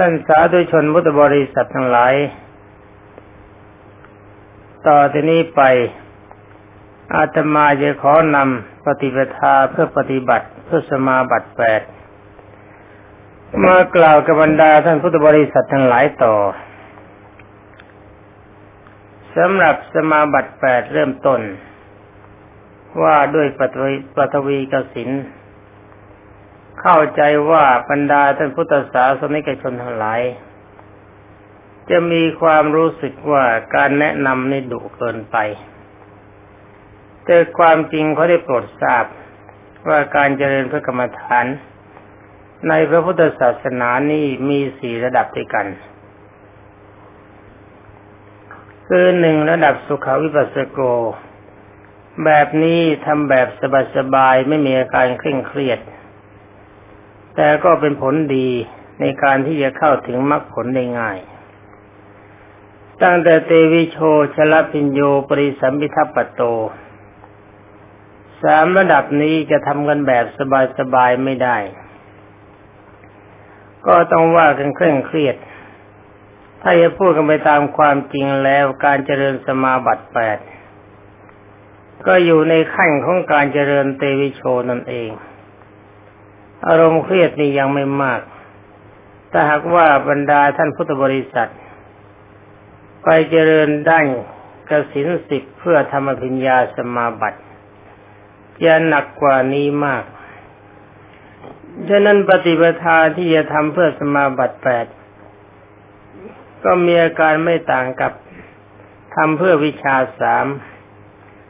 ท่านสาธุชนพุทธบริษัททั้งหลาย ต่อที่นี้ไป อาตมาจะขอนำปฏิปทาเพื่อปฏิบัติเพื่อสมาบัติแปดมากล่าวกับบรรดาท่านพุทธบริษัททั้งหลายต่อสำหรับสมาบัติแปดเริ่มต้น ว่าด้วยปฐวีปฐวีกสิน เข้าใจว่าบรรดาท่านพุทธศาสนิกชนทั้งหลาย จะมีความรู้สึกว่าการแนะนำนี่ดุเกินไป แต่ความจริงเขาได้โปรดทราบว่าการเจริญพระกรรมฐาน ในพระพุทธศาสนานี่มีสี่ระดับด้วยกัน คือหนึ่งระดับสุขาวิปัสสโก แบบนี้ทำแบบสบายๆไม่มีอาการเคร่งเครียด แต่ก็เป็นผลดีในการที่จะเข้าถึงมรรคผลได้ง่าย ตั้งแต่เตวิโชชลปิญโยปริสัมพิทัปโต สามระดับนี้จะทำกันแบบสบายๆไม่ได้ ก็ต้องว่ากันเคร่งเครียด ถ้าจะพูดกันไปตามความจริงแล้วการเจริญสมาบัติแปดก็อยู่ในขั้นของการเจริญเตวิโชนั่นเอง อารมณ์เครียดนี่ยังไม่มากแต่หากว่าบรรดาท่านพุทธบริษัท ไปเจริญด้านกสินสิบเพื่อธรรมพิญญาสมาบัติจะหนักกว่านี้มาก ฉะนั้นปฏิปทาที่จะทำเพื่อสมาบัติแปดก็มีอาการไม่ต่างกับทำเพื่อวิชาสาม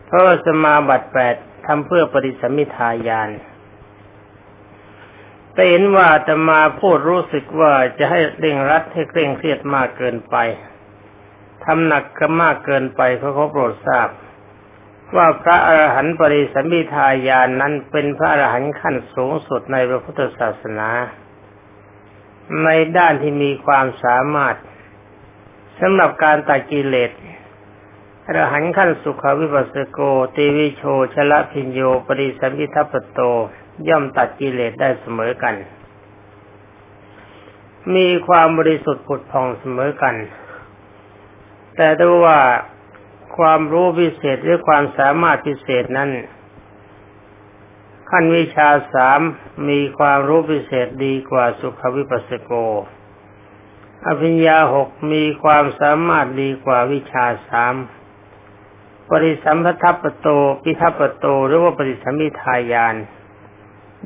เพราะสมาบัติแปดทำเพื่อปฏิสมมิทายาน แต่เห็นว่าจะมาพูดรู้สึกว่าจะให้เร่งรัดให้เคร่งเครียดมากเกินไปทำหนักก็มากเกินไปเขาเขาโปรดทราบ ว่าพระอรหันต์ปริสัมมิทายานนั้นเป็นพระอรหันต์ขั้นสูงสุดในพระพุทธศาสนา ในด้านที่มีความสามารถสำหรับการตัดกิเลสอรหันต์ขั้นสุขวิปัสสโกเตวิโชชละพิญโยปริสัมพิทัปโต ย่อมตัดกิเลสได้เสมอกัน มีความบริสุทธิ์ผุดผ่องเสมอกัน แต่ดูว่าความรู้พิเศษหรือความสามารถพิเศษนั้น ขั้นวิชาสามมีความรู้พิเศษดีกว่าสุขวิปัสสโก อภิญญาหกมีความสามารถดีกว่าวิชาสามปริสัมพัทปโตปิทัปโต หรือว่าปริสัมมิทายาน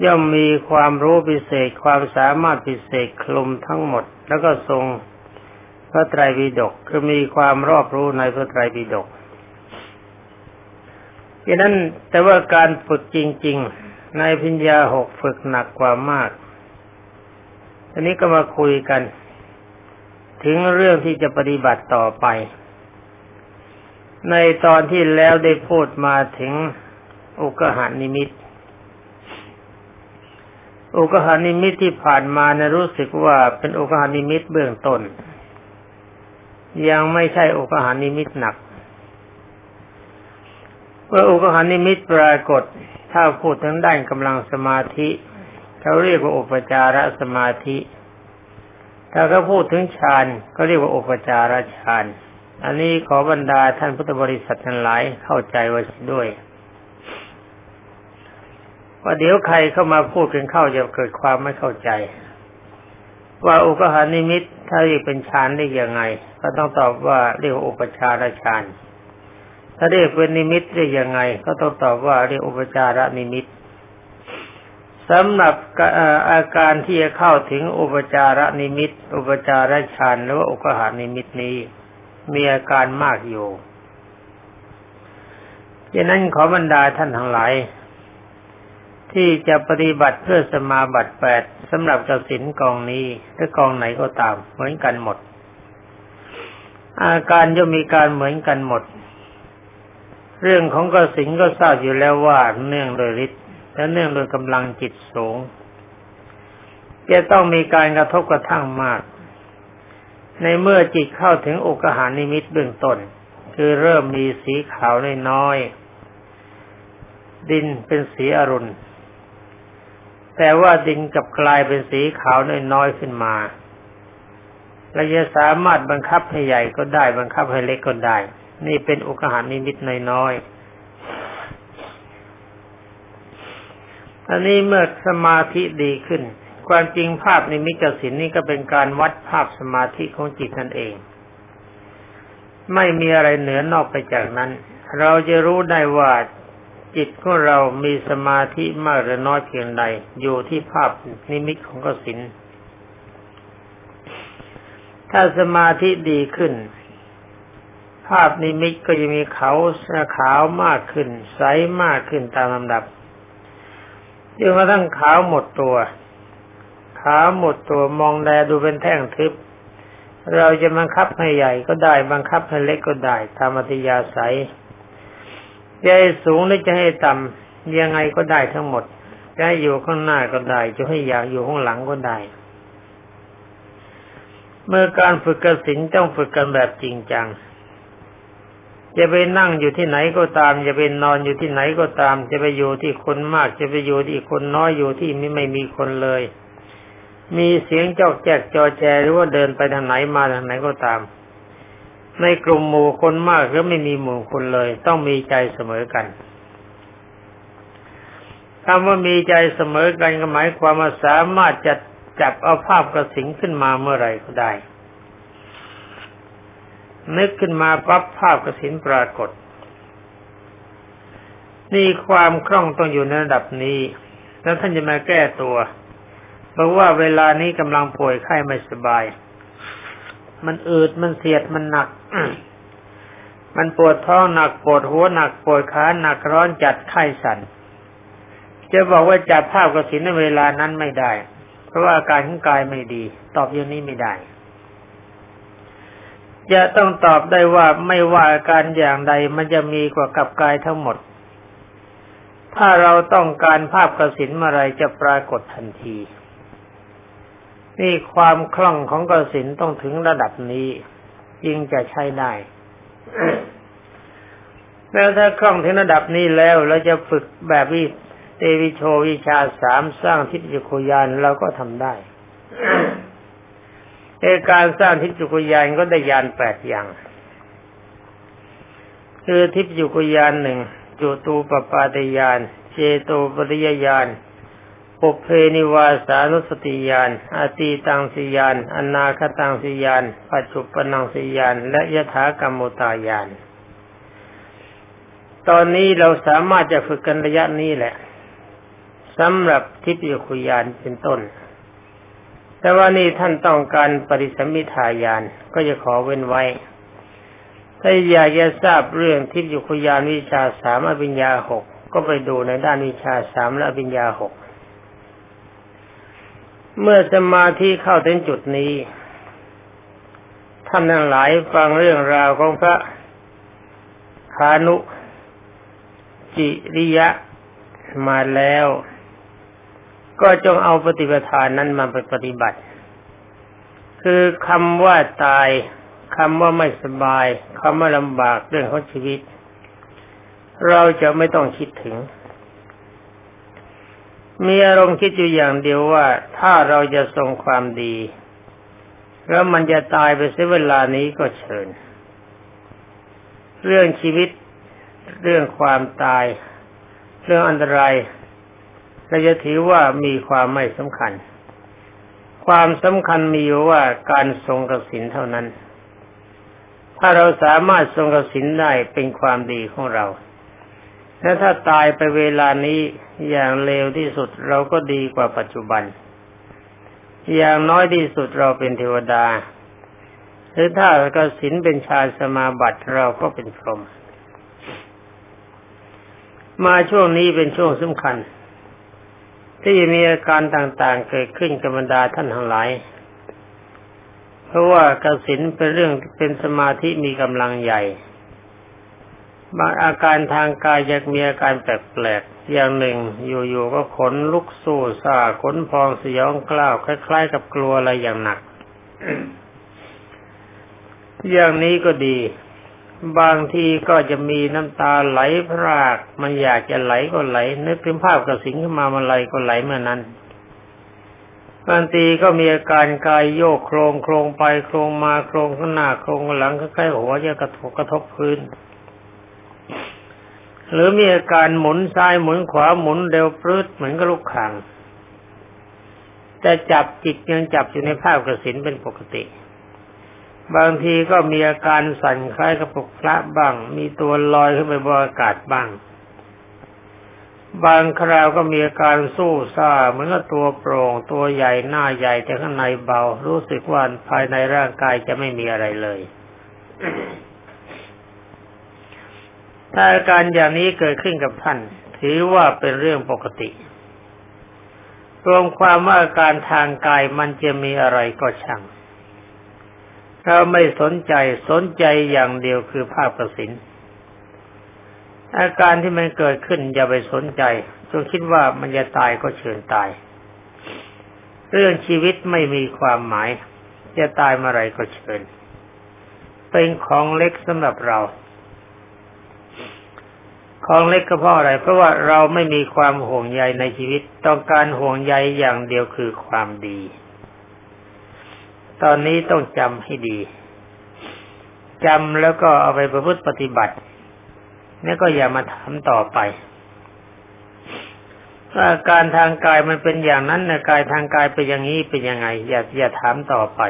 ย่อมมีความรู้พิเศษความสามารถพิเศษคลุมทั้งหมด แล้วก็ทรงพระไตรปิฎกคือมีความรอบรู้ในพระไตรปิฎกดังนั้นแต่ว่าการฝึกจริง ๆ ในพิญญาหกฝึกหนักกว่ามากทีนี้ก็มาคุยกัน ถึงเรื่องที่จะปฏิบัติต่อไป ในตอนที่แล้วได้พูดมาถึงอุกหานิมิต อกหานิมิตที่ผ่านมานะรู้สึกว่าเป็นอกหานิมิตเบื้องต้น ยังไม่ใช่อกหานิมิตหนักเมื่ออกหานิมิตปรากฏถ้าพูดถึงด้านกำลังสมาธิเขาเรียกว่าอุปจารสมาธิ ถ้าเขาพูดถึงฌานก็เรียกว่าอุปจารฌาน อันนี้ขอบรรดาท่านพุทธบริษัททั้งหลายเข้าใจไว้ด้วย ว่าเดี๋ยวใครเข้ามาพูดกันเข้าจะเกิดความไม่เข้าใจ ว่าอุกหานิมิตถ้าเรียกเป็นฌานได้ยังไง ก็ต้องตอบว่าเรียกอุปจาระฌานถ้าเรียกเป็นนิมิตได้ยังไง ก็ต้องตอบว่าเรียกอุปจาระนิมิตสำหรับอาการที่จะเข้าถึงอุปจารนิมิต อุปจารฌานหรือว่าอุกหานิมิตนี้ มีอาการมากอยู่ดังนั้นขอบรรดาท่านทั้งหลาย ที่จะปฏิบัติเพื่อสมาบัติแปดสำหรับกสินกองนี้หรือกองไหนก็ตาม เหมือนกันหมด อาการย่อมมีการเหมือนกันหมด เรื่องของกสินก็ทราบอยู่แล้วว่าเนื่องโดยฤทธิ์และเนื่องโดยกำลังจิตสูงจะต้องมีการกระทบกระทั่งมาก ในเมื่อจิตเข้าถึงอกหานิมิตเบื้องต้น คือเริ่มมีสีขาวน้อยดินเป็นสีอรุณ แต่ว่าดินกับกลายเป็นสีขาวน้อยๆขึ้นมาเราจะสามารถบังคับให้ใหญ่ก็ได้ บังคับให้เล็กก็ได้ นี่เป็นอุคคหนิมิตน้อยๆอันนี้เมื่อสมาธิดีขึ้น ความจริงภาพนิมิตกสิณนี่ก็เป็นการวัดภาพสมาธิของจิตนั่นเอง ไม่มีอะไรเหนือนอกไปจากนั้น เราจะรู้ได้ว่า จิตของเรามีสมาธิมากหรือน้อยเพียงใด อยู่ที่ภาพนิมิตของกสินถ้าสมาธิดีขึ้น ภาพนิมิตก็จะมีเขาขาวมากขึ้น ใสมากขึ้นตามลำดับจนกระทั่งขาวหมดตัว ขาวหมดตัวมองแลดูเป็นแท่งทึบ เราจะบังคับให้ใหญ่ก็ได้บังคับให้เล็กก็ได้ตามอัธยาศัย จะให้สูงหรือจะให้ต่ำยังไงก็ได้ทั้งหมด จะให้อยู่ข้างหน้าก็ได้ จะให้อยากอยู่ข้างหลังก็ได้ เมื่อการฝึกกสินต้องฝึกกันแบบจริงจังจะไปนั่งอยู่ที่ไหนก็ตาม จะไปนอนอยู่ที่ไหนก็ตาม จะไปอยู่ที่คนมาก จะไปอยู่ที่คนน้อยอยู่ที่ไม่ไม่มีคนเลย มีเสียงเจอกแจกจอแจหรือว่าเดินไปทางไหนมาทางไหนก็ตาม ในกลุ่มหมู่คนมากหรือไม่มีหมู่คนเลย ต้องมีใจเสมอกันคำว่ามีใจเสมอกันก็หมายความว่าสามารถจะจับเอาภาพกระสิงขึ้นมาเมื่อไรก็ได้ นึกขึ้นมาปั๊บภาพกระสินปรากฏ นี่ความคล่องต้องอยู่ในระดับนี้ แล้วท่านจะมาแก้ตัวเพราะว่าเวลานี้กำลังป่วยไข้ไม่สบาย มันอืดมันเสียดมันหนักมันปวดท้องหนักปวดหัวหนักปวดขาหนักร้อนจัดไข้สัน่นจะบอกว่าจับภาพกระสินในเวลานั้นไม่ได้ เพราะว่าอาการของกายไม่ดี ตอบอย่างนี้ไม่ได้ จะต้องตอบได้ว่าไม่ว่าอาการอย่างใดมันจะมีกว่ากับกายทั้งหมด ถ้าเราต้องการภาพกระสินเมื่อไรจะปรากฏทันที นี่ความคล่องของกสินต้องถึงระดับนี้จึงจะใช้ได้ แล้วถ้าคล่องถึงระดับนี้แล้วเราจะฝึกแบบวิเตวิโชวิชาสามสร้างทิฏฐิคุยานเราก็ทำได้ในการสร้างทิฏฐิคุยานก็ได้ยานแปดอย่าง คือทิฏฐิคุยานหนึ่งจุตูปปาตยาน เจโตปริยญาณ ปุเพนิวาสานุสติยานอาตีตังสิยานอนาคตังสิยานปัจจุปนังสิยานและยถากรรมุตายาน ตอนนี้เราสามารถจะฝึกกันระยะนี้แหละสำหรับทิพยคุยานเป็นต้น แต่ว่านี่ท่านต้องการปริสมิทายานก็จะขอเว้นไว้ ถ้าอยากจะทราบเรื่องทิพยคุยานวิชาสามอภิญญาหกก็ไปดูในด้านวิชาสามและอภิญญาหก เมื่อสมาธิเข้าถึงจุดนี้ ท่านทั้งหลายฟังเรื่องราวของพระคานุ จิริยะมาแล้ว ก็จงเอาปฏิปทานนั้นมาไปปฏิบัติ คือคำว่าตายคำว่าไม่สบายคำว่าลำบากเรื่องของชีวิต เราจะไม่ต้องคิดถึง มีอารมณ์คิดอยู่อย่างเดียวว่า ถ้าเราจะทรงความดี แล้วมันจะตายไปเสียเวลานี้ก็เชิญ เรื่องชีวิต เรื่องความตาย เรื่องอันตรายเราจะถือว่ามีความไม่สำคัญ ความสำคัญมีอยู่ว่าการทรงกสินเท่านั้น ถ้าเราสามารถทรงกสินได้เป็นความดีของเราและถ้าตายไปเวลานี้ อย่างเลวที่สุดเราก็ดีกว่าปัจจุบัน อย่างน้อยที่สุดเราเป็นเทวดา หรือถ้ากสินเป็นชาสมาบัติเราก็เป็นพรหมมาช่วงนี้เป็นช่วงสำคัญ ที่มีอาการต่างๆเกิดขึ้นกับบรรดาท่านทั้งหลาย เพราะว่ากสินเป็นเรื่องเป็นสมาธิมีกำลังใหญ่ บางอาการทางกายยังมีอาการแปลกๆอย่างหนึ่ง อยู่ๆก็ขนลุกสู้ซาขนพองสยองกล้าวคล้ายๆ กับกลัวอะไรอย่างหนัก อย่างนี้ก็ดี บางทีก็จะมีน้ำตาไหลพราก มันอยากจะไหลก็ไหล นึกถึงภาพกระสิงขึ้นมามันไหลก็ไหลเมื่อนั้นบางทีก็มีอาการกายโยกโครงโครงไปโครงมาโครงข้างหน้าโครงหลังคล้ายๆหัวจะกระทบกระทบพื้น หรือมีอาการหมุนซ้ายหมุนขวาหมุนเร็วปลื้ดเหมือนกับลูกข่างแต่จับจิตยังจับอยู่ในภาพกระสินเป็นปกติ บางทีก็มีอาการสั่นคล้ายกับปกพระบ้าง มีตัวลอยขึ้นไปบนอากาศบ้าง บางคราวก็มีอาการสู้ซ่าเหมือนกับตัวโปร่ง ตัวใหญ่หน้าใหญ่แต่ข้างในเบา รู้สึกว่าภายในร่างกายจะไม่มีอะไรเลย ถ้าอาการอย่างนี้เกิดขึ้นกับท่าน ถือว่าเป็นเรื่องปกติ รวมความว่าอาการทางกายมันจะมีอะไรก็ช่างเราไม่สนใจสนใจอย่างเดียวคือภาพประสินอาการที่มันเกิดขึ้นอย่าไปสนใจจนคิดว่ามันจะตายก็เชิญตาย เรื่องชีวิตไม่มีความหมาย จะตายเมื่อไรก็เชิญ เป็นของเล็กสำหรับเรา ของเล็กก็เพราะอะไร เพราะว่าเราไม่มีความห่วงใยในชีวิต ต้องการห่วงใยอย่างเดียวคือความดี ตอนนี้ต้องจำให้ดีจำแล้วก็เอาไปประพฤติปฏิบัตินี่ก็อย่ามาถามต่อไปว่าการทางกายมันเป็นอย่างนั้นนะกายทางกายเป็นอย่างนี้เป็นยังไง อย่าอย่าถามต่อไป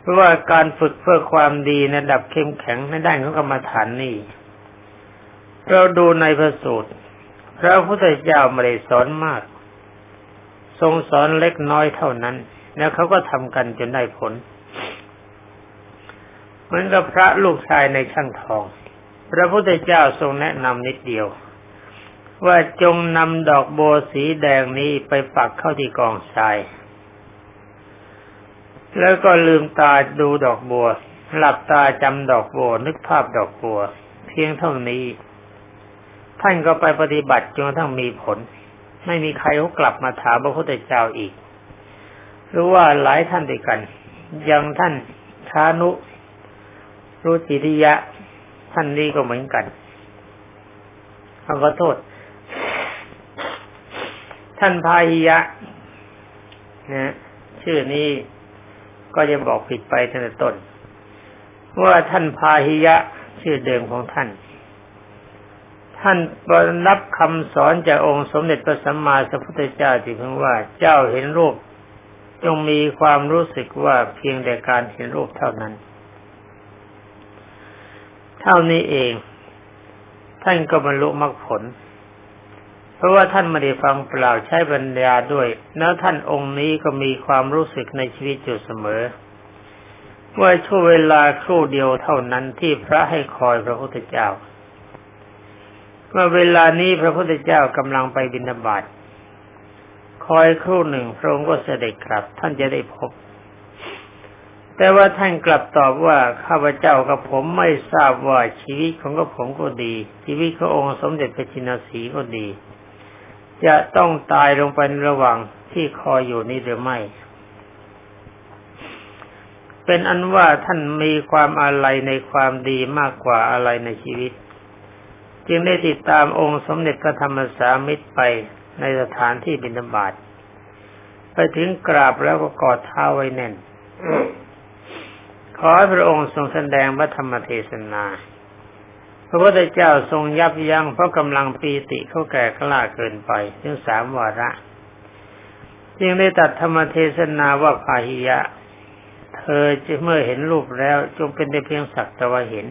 เพราะว่าการฝึกเพื่อความดีในระดับเข้มแข็งในด้านของกรรมฐานนี่ เราดูในพระสูตร พระพุทธเจ้าไม่ได้สอนมาก ทรงสอนเล็กน้อยเท่านั้น แล้วเขาก็ทำกันจนได้ผล เหมือนกับพระลูกชายในช่างทอง พระพุทธเจ้าทรงแนะนำนิดเดียว ว่าจงนำดอกโบสีแดงนี้ไปปักเข้าที่กองทราย แล้วก็ลืมตาดูดอกบัว หลับตาจำดอกบัวนึกภาพดอกบัว เพียงเท่านี้ ท่านก็ไปปฏิบัติจนกระทั่งมีผล ไม่มีใครเขากลับมาถามพระพุทธเจ้าอีกรู้ว่าหลายท่านด้วยกันยังท่านชานุรุจิริยะ ท่านนี้ก็เหมือนกันเขาขอโทษ ท่านพาหิยะนะชื่อนี้ก็จะบอกผิดไปตั้งแต่ต้น ว่าท่านพาหิยะ ชื่อเดิมของท่าน ท่านรับคำสอนจากองค์สมเด็จพระสัมมาสัมพุทธเจ้าที่เพิ่งว่าเจ้าเห็นรูปจงมีความรู้สึกว่าเพียงแต่การเห็นรูปเท่านั้น เท่านี้เอง ท่านก็บรรลุมรรคผล เพราะว่าท่านไม่ได้ฟังเปล่าใช้ปัญญาด้วย แล้วท่านองค์นี้ก็มีความรู้สึกในชีวิตอยู่เสมอว่าช่วงเวลาครู่เดียวเท่านั้นที่พระให้คอยพระพุทธเจ้า เมื่อเวลานี้พระพุทธเจ้ากำลังไปบิณฑบาตคอยครู่หนึ่งพระองค์ก็เสด็จกลับ ท่านจะได้พบ แต่ว่าท่านกลับตอบว่าข้าพเจ้ากับผมไม่ทราบว่าชีวิตของกับผมก็ดี ชีวิตขององค์สมเด็จพระจินสีก็ดี จะต้องตายลงไประหว่างที่คอยอยู่นี้หรือไม่ เป็นอันว่าท่านมีความอะไรในความดีมากกว่าอะไรในชีวิต จึงได้ติดตามองค์สมเด็จพระธรรมสามิตรไปในสถานที่บิณฑบาตไปถึงกราบแล้วก็กอดเท้าไว้แน่น ขอให้พระองค์ทรงแสดงพระธรรมเทศนา พระพุทธเจ้าทรงยับยั้งเพราะกำลังปีติเขาแก่กล้าเกินไปถึงสามวาระ จึงได้ตัดธรรมเทศนาว่าพาหิยะ เธอจะเมื่อเห็นรูปแล้วจงเป็นได้เพียงสักแต่ว่าเห็น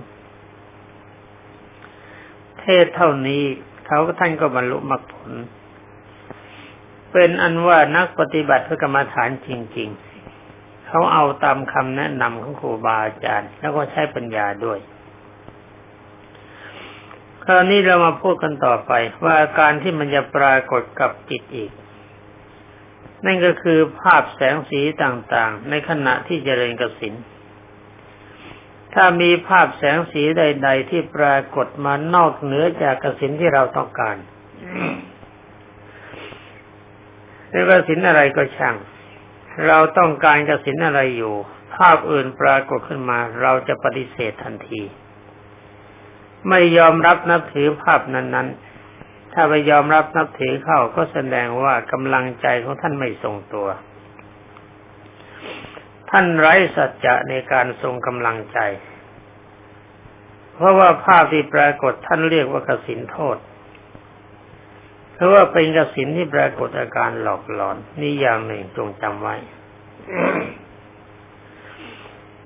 ศเท่านี้ เขาท่านก็บรรลุมรรคผล เป็นอันว่านักปฏิบัติเพื่อกรรมฐานจริง ๆ เขาเอาตามคำแนะนำของครูบาอาจารย์ แล้วก็ใช้ปัญญาด้วยคราวนี้เรามาพูดกันต่อไป ว่าอาการที่มันจะปรากฏกับจิตอีก นั่นก็คือภาพแสงสีต่างๆ ในขณะที่เจริญกสิน ถ้ามีภาพแสงสีใด ๆ ที่ปรากฏมานอกเหนือจากกสินที่เราต้องการแล้วกสินอะไรก็ช่าง เราต้องการกสินอะไรอยู่ ภาพอื่นปรากฏขึ้นมา เราจะปฏิเสธทันที ไม่ยอมรับนับถือภาพนั้น ๆ ถ้าไปยอมรับนับถือเข้าก็แสดงว่ากำลังใจของท่านไม่ทรงตัว ท่านไร้สัจจะในการทรงกำลังใจ เพราะว่าภาพที่ปรากฏท่านเรียกว่ากสินโทษ เพราะว่าเป็นกสินที่ปรากฏอาการหลอกหลอนนี่อย่างหนึ่งจงจำไว้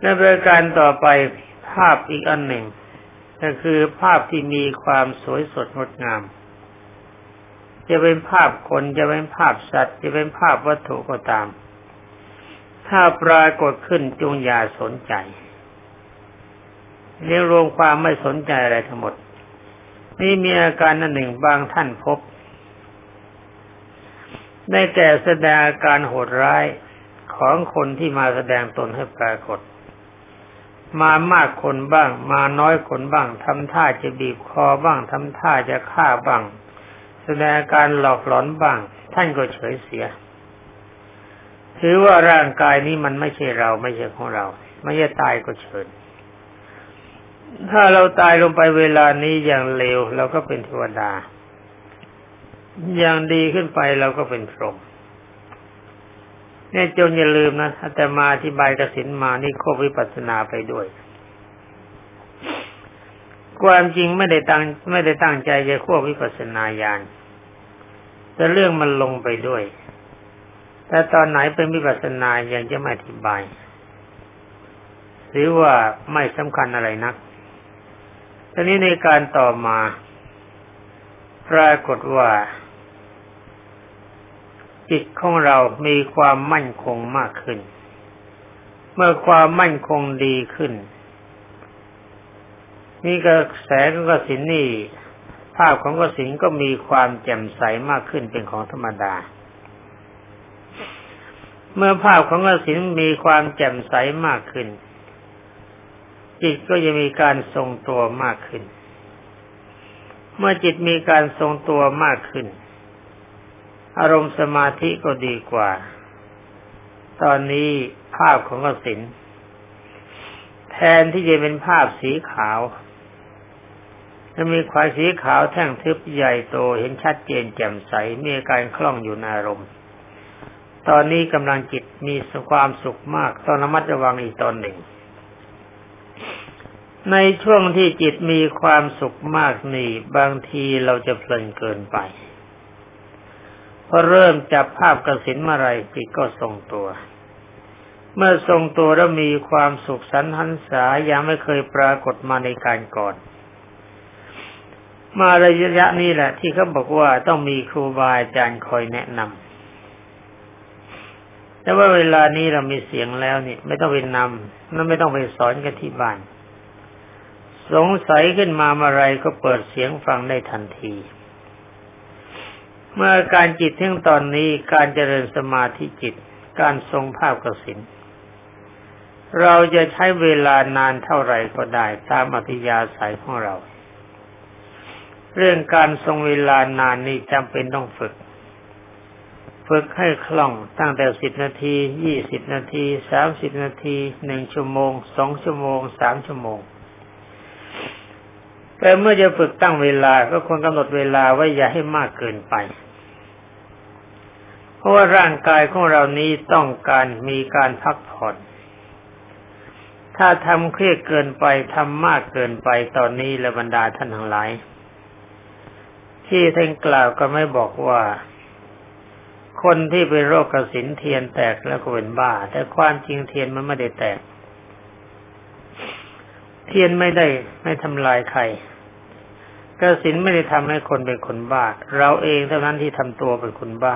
ในประการต่อไปภาพอีกอันหนึ่ง ก็คือภาพที่มีความสวยสดงดงาม จะเป็นภาพคนจะเป็นภาพสัตว์ จะเป็นภาพวัตถุก็ตาม ถ้าปรากฏขึ้นจงอย่าสนใจเรียกรวมความไม่สนใจอะไรทั้งหมด นี่มีอาการนั่นหนึ่งบางท่านพบ ได้แก่แสดงอาการโหดร้ายของคนที่มาแสดงตนให้ปรากฏ มามากคนบ้าง มาน้อยคนบ้างทำท่าจะบีบคอบ้างทำท่าจะฆ่าบ้าง แสดงการหลอกหลอนบ้าง ท่านก็เฉยเสีย ถือว่าร่างกายนี้มันไม่ใช่เราไม่ใช่ของเรา ไม่ใช่ตายก็เฉินถ้าเราตายลงไปเวลานี้อย่างเลวเราก็เป็นเทวดา อย่างดีขึ้นไปเราก็เป็นพรหมเนี่ยจงอย่าลืมนะแต่มาอธิบายกสินมานี่ควิปัสนาไปด้วย ความจริงไม่ได้ตั้งไม่ได้ตั้งใจจะควบวิปัสนาญาณแต่เรื่องมันลงไปด้วย แต่ตอนไหนเป็นวิปัสนายังจะไม่อธิบาย หรือว่าไม่สำคัญอะไรนักทีนี้ในการต่อมาปรากฏว่า จิตของเรามีความมั่นคงมากขึ้น เมื่อความมั่นคงดีขึ้น นี่กระแสของกสินนี่ ภาพของกสินก็มีความแจ่มใสมากขึ้นเป็นของธรรมดา เมื่อภาพของกสินมีความแจ่มใสมากขึ้น จิตก็จะมีการทรงตัวมากขึ้น เมื่อจิตมีการทรงตัวมากขึ้น อารมณ์สมาธิก็ดีกว่า ตอนนี้ภาพของกสินแทนที่จะเป็นภาพสีขาวจะมีควายสีขาวแท่งทึบใหญ่โตเห็นชัดเจนแจ่มใสมีการคล่องอยู่ในอารมณ์ ตอนนี้กำลังจิตมีความสุขมาก ต้องระมัดระวังอีกตอนหนึ่ง ในช่วงที่จิตมีความสุขมากนี่ บางทีเราจะเพลินเกินไปพอเริ่มจับภาพกสินเมื่อไรจิตก็ทรงตัว เมื่อทรงตัวแล้วมีความสุขสันหันษายังไม่เคยปรากฏมาในการก่อนมาระยะนี้แหละ ที่เขาบอกว่าต้องมีครูบาอาจารย์คอยแนะนำ แต่ว่าเวลานี้เรามีเสียงแล้วนี่ไม่ต้องไปนำนั่นไม่ต้องไปสอนกันที่บ้าน สงสัยขึ้นมาเมื่อไรก็เปิดเสียงฟังได้ทันที เมื่อการจิตทั้งตอนนี้การเจริญสมาธิจิต การทรงภาพกสินเราจะใช้เวลานานเท่าไหร่ก็ได้ตามอภิยาสายของเรา เรื่องการทรงเวลานานนี้จำเป็นต้องฝึก ฝึกให้คล่องตั้งแต่สิบนาทียี่สิบนาทีสามสิบนาทีหนึ่งชั่วโมงสองชั่วโมงสามชั่วโมงแต่เมื่อจะฝึกตั้งเวลาก็ควรกำหนดเวลาไว้อย่าให้มากเกินไป เพราะว่าร่างกายของเรานี้ต้องการมีการพักผ่อน ถ้าทำเครียดเกินไปทำมากเกินไปตอนนี้และบรรดาท่านทั้งหลาย ที่ท่านกล่าวก็ไม่บอกว่า คนที่เป็นโรคกระสินเทียนแตกแล้วก็เป็นบ้า แต่ความจริงเทียนมันไม่ได้แตก เทียนไม่ได้ไม่ทำลายใครกระสินไม่ได้ทำให้คนเป็นคนบ้า เราเองเท่านั้นที่ทำตัวเป็นคนบ้า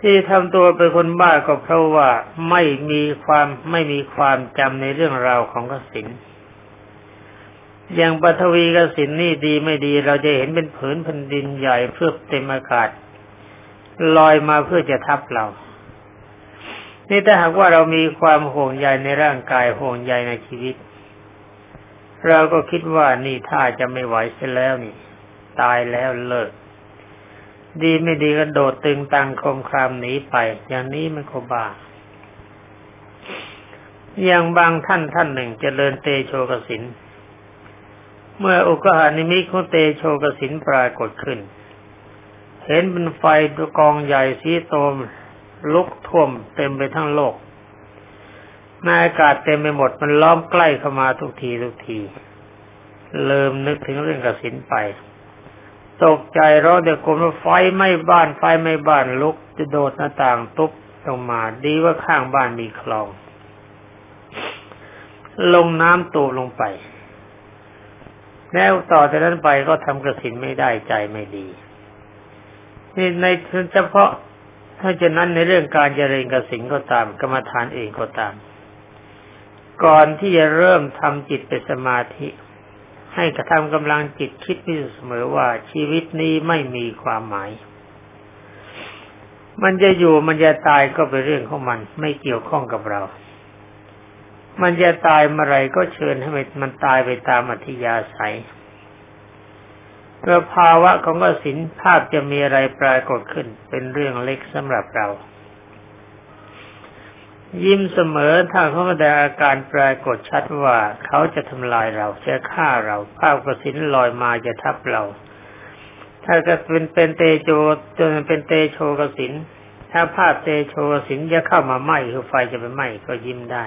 ที่ทำตัวเป็นคนบ้าก็เพราะว่าไม่มีความไม่มีความจำในเรื่องราวของกสินอย่างปฐวีกสินนี่ดีไม่ดี เราจะเห็นเป็นผืนแผ่นดินใหญ่เพื่อเต็มอากาศ ลอยมาเพื่อจะทับเรา นี่ถ้าหากว่าเรามีความห่วงใยในร่างกายห่วงใยในชีวิต เราก็คิดว่านี่ถ้าจะไม่ไหวเสียแล้วนี่ ตายแล้วเลิก ดีไม่ดีก็โดดตึงตังคมครามหนีไป อย่างนี้มันก็บาอย่างบางท่านท่านหนึ่งจเจริญเตโชกสิน เมื่ออุกหานิมิตของเตโชกสินปรากฏขึ้น เห็นเป็นไฟตัวกองใหญ่สีโตม ลุกท่วมเต็มไปทั้งโลกในอากาศเต็มไปหมดมันล้อมใกล้เข้ามาทุกทีทุกทีเริ่มนึกถึงเรื่องกสินไป ตกใจร้องเด็กคนว่าไฟไม้บ้านไฟไม้บ้านลุก จะโดดหน้าต่างตุ๊บลงมา ดีว่าข้างบ้านมีคลอง ลงน้ำตูลงไปแล้วต่อจากนั้นไปก็ทำกระสินไม่ได้ใจไม่ดี นี่ในเฉพาะถ้าจะนั้นในเรื่องการเจริญกสินก็ตามกรรมฐานเองก็ตาม ก่อนที่จะเริ่มทำจิตเป็นสมาธิ ให้กระทำกำลังจิตคิดไว้เสมอว่าชีวิตนี้ไม่มีความหมาย มันจะอยู่มันจะตายก็เป็นเรื่องของมัน ไม่เกี่ยวข้องกับเรา มันจะตายเมื่อไรก็เชิญให้มันตายไปตามอัธยาศัย เมื่อภาวะของกสินภาพจะมีอะไรปรากฏขึ้น เป็นเรื่องเล็กสำหรับเรา ยิ้มเสมอถ้าเขาแสดงอาการปรากฏชัดว่าเขาจะทำลายเราจะฆ่าเรา ภาพกสินลอยมาจะทับเรา ถ้าจะเป็นเป็นเตโจจนเป็นเตโชกสินถ้าภาพเตโชกสินจะเข้ามาไหม้คือไฟจะไปไหม้ก็ยิ้มได้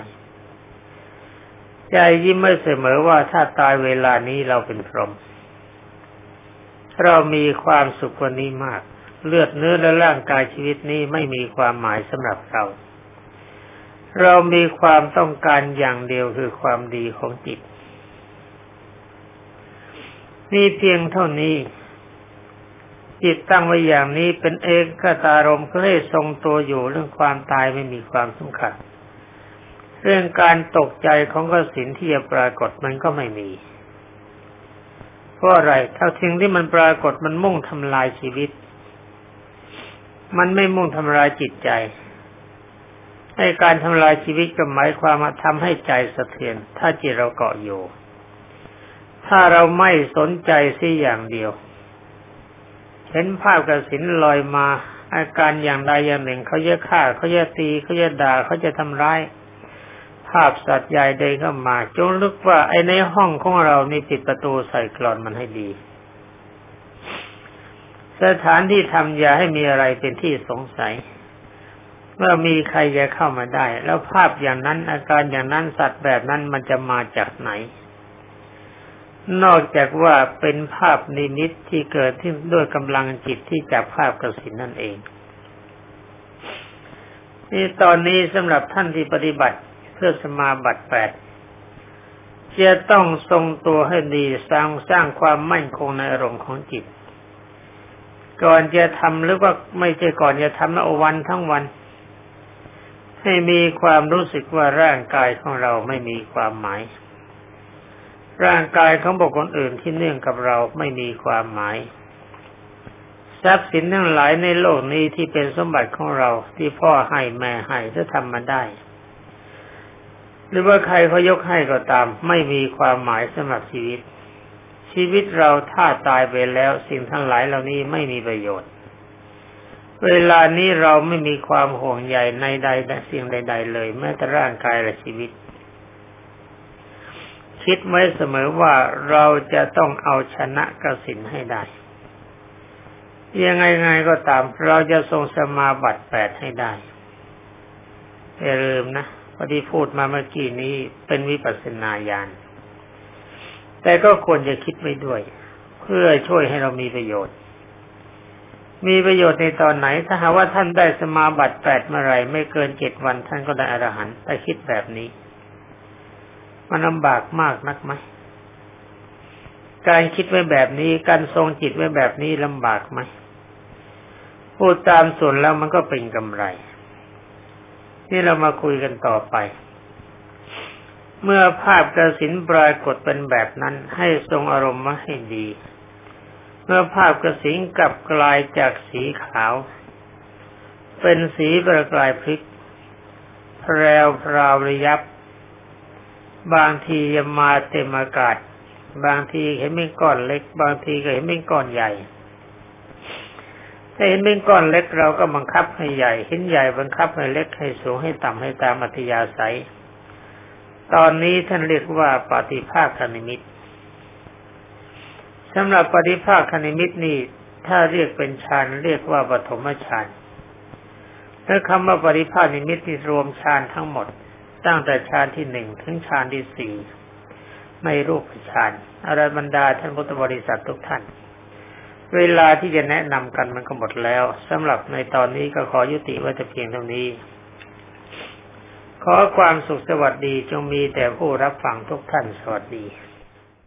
ใจยิ้มไม่เสมอว่าถ้าตายเวลานี้เราเป็นพรหม เรามีความสุขกว่านี้มาก เลือดเนื้อและร่างกายชีวิตนี้ไม่มีความหมายสำหรับเรา เรามีความต้องการอย่างเดียวคือความดีของจิตนี่เพียงเท่านี้จิตตั้งไว้อย่างนี้เป็นเอกคตารมก็ให้ทรงตัวอยู่เรื่องความตายไม่มีความสำคัญ เรื่องการตกใจของกสินที่จะปรากฏมันก็ไม่มี เพราะอะไร ถ้าทิ้งที่มันปรากฏมันมุ่งทำลายชีวิต มันไม่มุ่งทำลายจิตใจ ให้การทำลายชีวิตก็หมายความว่าทำให้ใจสะเทือน ถ้าจิตเราเกาะอยู่ ถ้าเราไม่สนใจสิอย่างเดียว เห็นภาพกระสินลอยมาอาการอย่างใดอย่างหนึ่งเขาจะฆ่าเขาจะตีเขาจะด่าเขาจะทำร้ายาพสัตว์ใหญ่เดินเข้ามา จงลึกว่าไอ้ในห้องของเรานี่ปิดประตูใส่กรอนมันให้ดี สถานที่ทำอย่าให้มีอะไรเป็นที่สงสัยเมื่อมีใครจะเข้ามาได้ แล้วภาพอย่างนั้นอาการอย่างนั้นสัตว์แบบนั้นมันจะมาจากไหน นอกจากว่าเป็นภาพนิมิตที่เกิดที่ด้วยกำลังจิตที่จับภาพกระสินนั่นเอง นี่ตอนนี้สำหรับท่านที่ปฏิบัติ เพื่อสมาบัติแปดจะต้องทรงตัวให้ดีสร้างสร้างความมั่นคงในอารมณ์ของจิต ก่อนจะทำหรือว่าไม่ใช่ก่อนจะทำนะวันทั้งวัน ให้มีความรู้สึกว่าร่างกายของเราไม่มีความหมาย ร่างกายของบุคคลอื่นที่เนื่องกับเราไม่มีความหมายทรัพย์สินทั้งหลายในโลกนี้ที่เป็นสมบัติของเราที่พ่อให้แม่ให้ถ้าทำมาได้ หรือว่าใครเขายกให้ก็ตาม ไม่มีความหมายสำหรับชีวิต ชีวิตเราถ้าตายไปแล้ว สิ่งทั้งหลายเหล่านี้ไม่มีประโยชน์ เวลานี้เราไม่มีความห่วงใยในใดสิ่งใด ๆ เลย แม้แต่ร่างกายและชีวิต คิดไว้เสมอว่าเราจะต้องเอาชนะกสินให้ได้ยังไงไงก็ตาม เราจะทรงสมาบัติแปดให้ได้อย่าลืมนะ พอดีพูดมาเมื่อกี้นี้เป็นวิปัสสนาญาณ แต่ก็ควรจะคิดไว้ด้วย เพื่อช่วยให้เรามีประโยชน์ มีประโยชน์ในตอนไหน ถ้าหาว่าท่านได้สมาบัติแปดเมื่อไรไม่เกินเจ็ดวันท่านก็ได้อรหันต์แต่คิดแบบนี้ มันลำบากมากนักไหมการคิดไว้แบบนี้ การทรงจิตไว้แบบนี้ลำบากไหมพูดตามส่วนแล้วมันก็เป็นกำไร นี่เรามาคุยกันต่อไป เมื่อภาพกระสินปรากฏเป็นแบบนั้นให้ทรงอารมณ์มาให้ดี เมื่อภาพกระสินกลับกลายจากสีขาว เป็นสีประกายพริกแพรวพราวระยับบางทีจะมาเต็มอากาศ บางทีเห็นเป็นก้อนเล็ก บางทีก็เห็นเป็นก้อนใหญ่ ถ้าเห็นเป็นก้อนเล็กเราก็บังคับให้ใหญ่ เห็นใหญ่บังคับให้เล็กให้สูงให้ต่ำให้ตามอัธยาศัย ตอนนี้ท่านเรียกว่าปฏิภาคนิมิตสำหรับปฏิภาคคณิมิตนี่ถ้าเรียกเป็นฌานเรียกว่าปฐมฌานถ้าคำว่าปริภาคนิมิตที่รวมฌานทั้งหมด ตั้งแต่ฌานที่หนึ่งถึงฌานที่สี่ไม่รูปฌานอรบรรดาท่านพุทธบริษัททุกท่าน เวลาที่จะแนะนำกันมันก็หมดแล้วสำหรับในตอนนี้ก็ขอยุติไว้แต่เพียงเท่านี้ ขอความสุขสวัสดีจงมีแต่ผู้รับฟังทุกท่านสวัสดี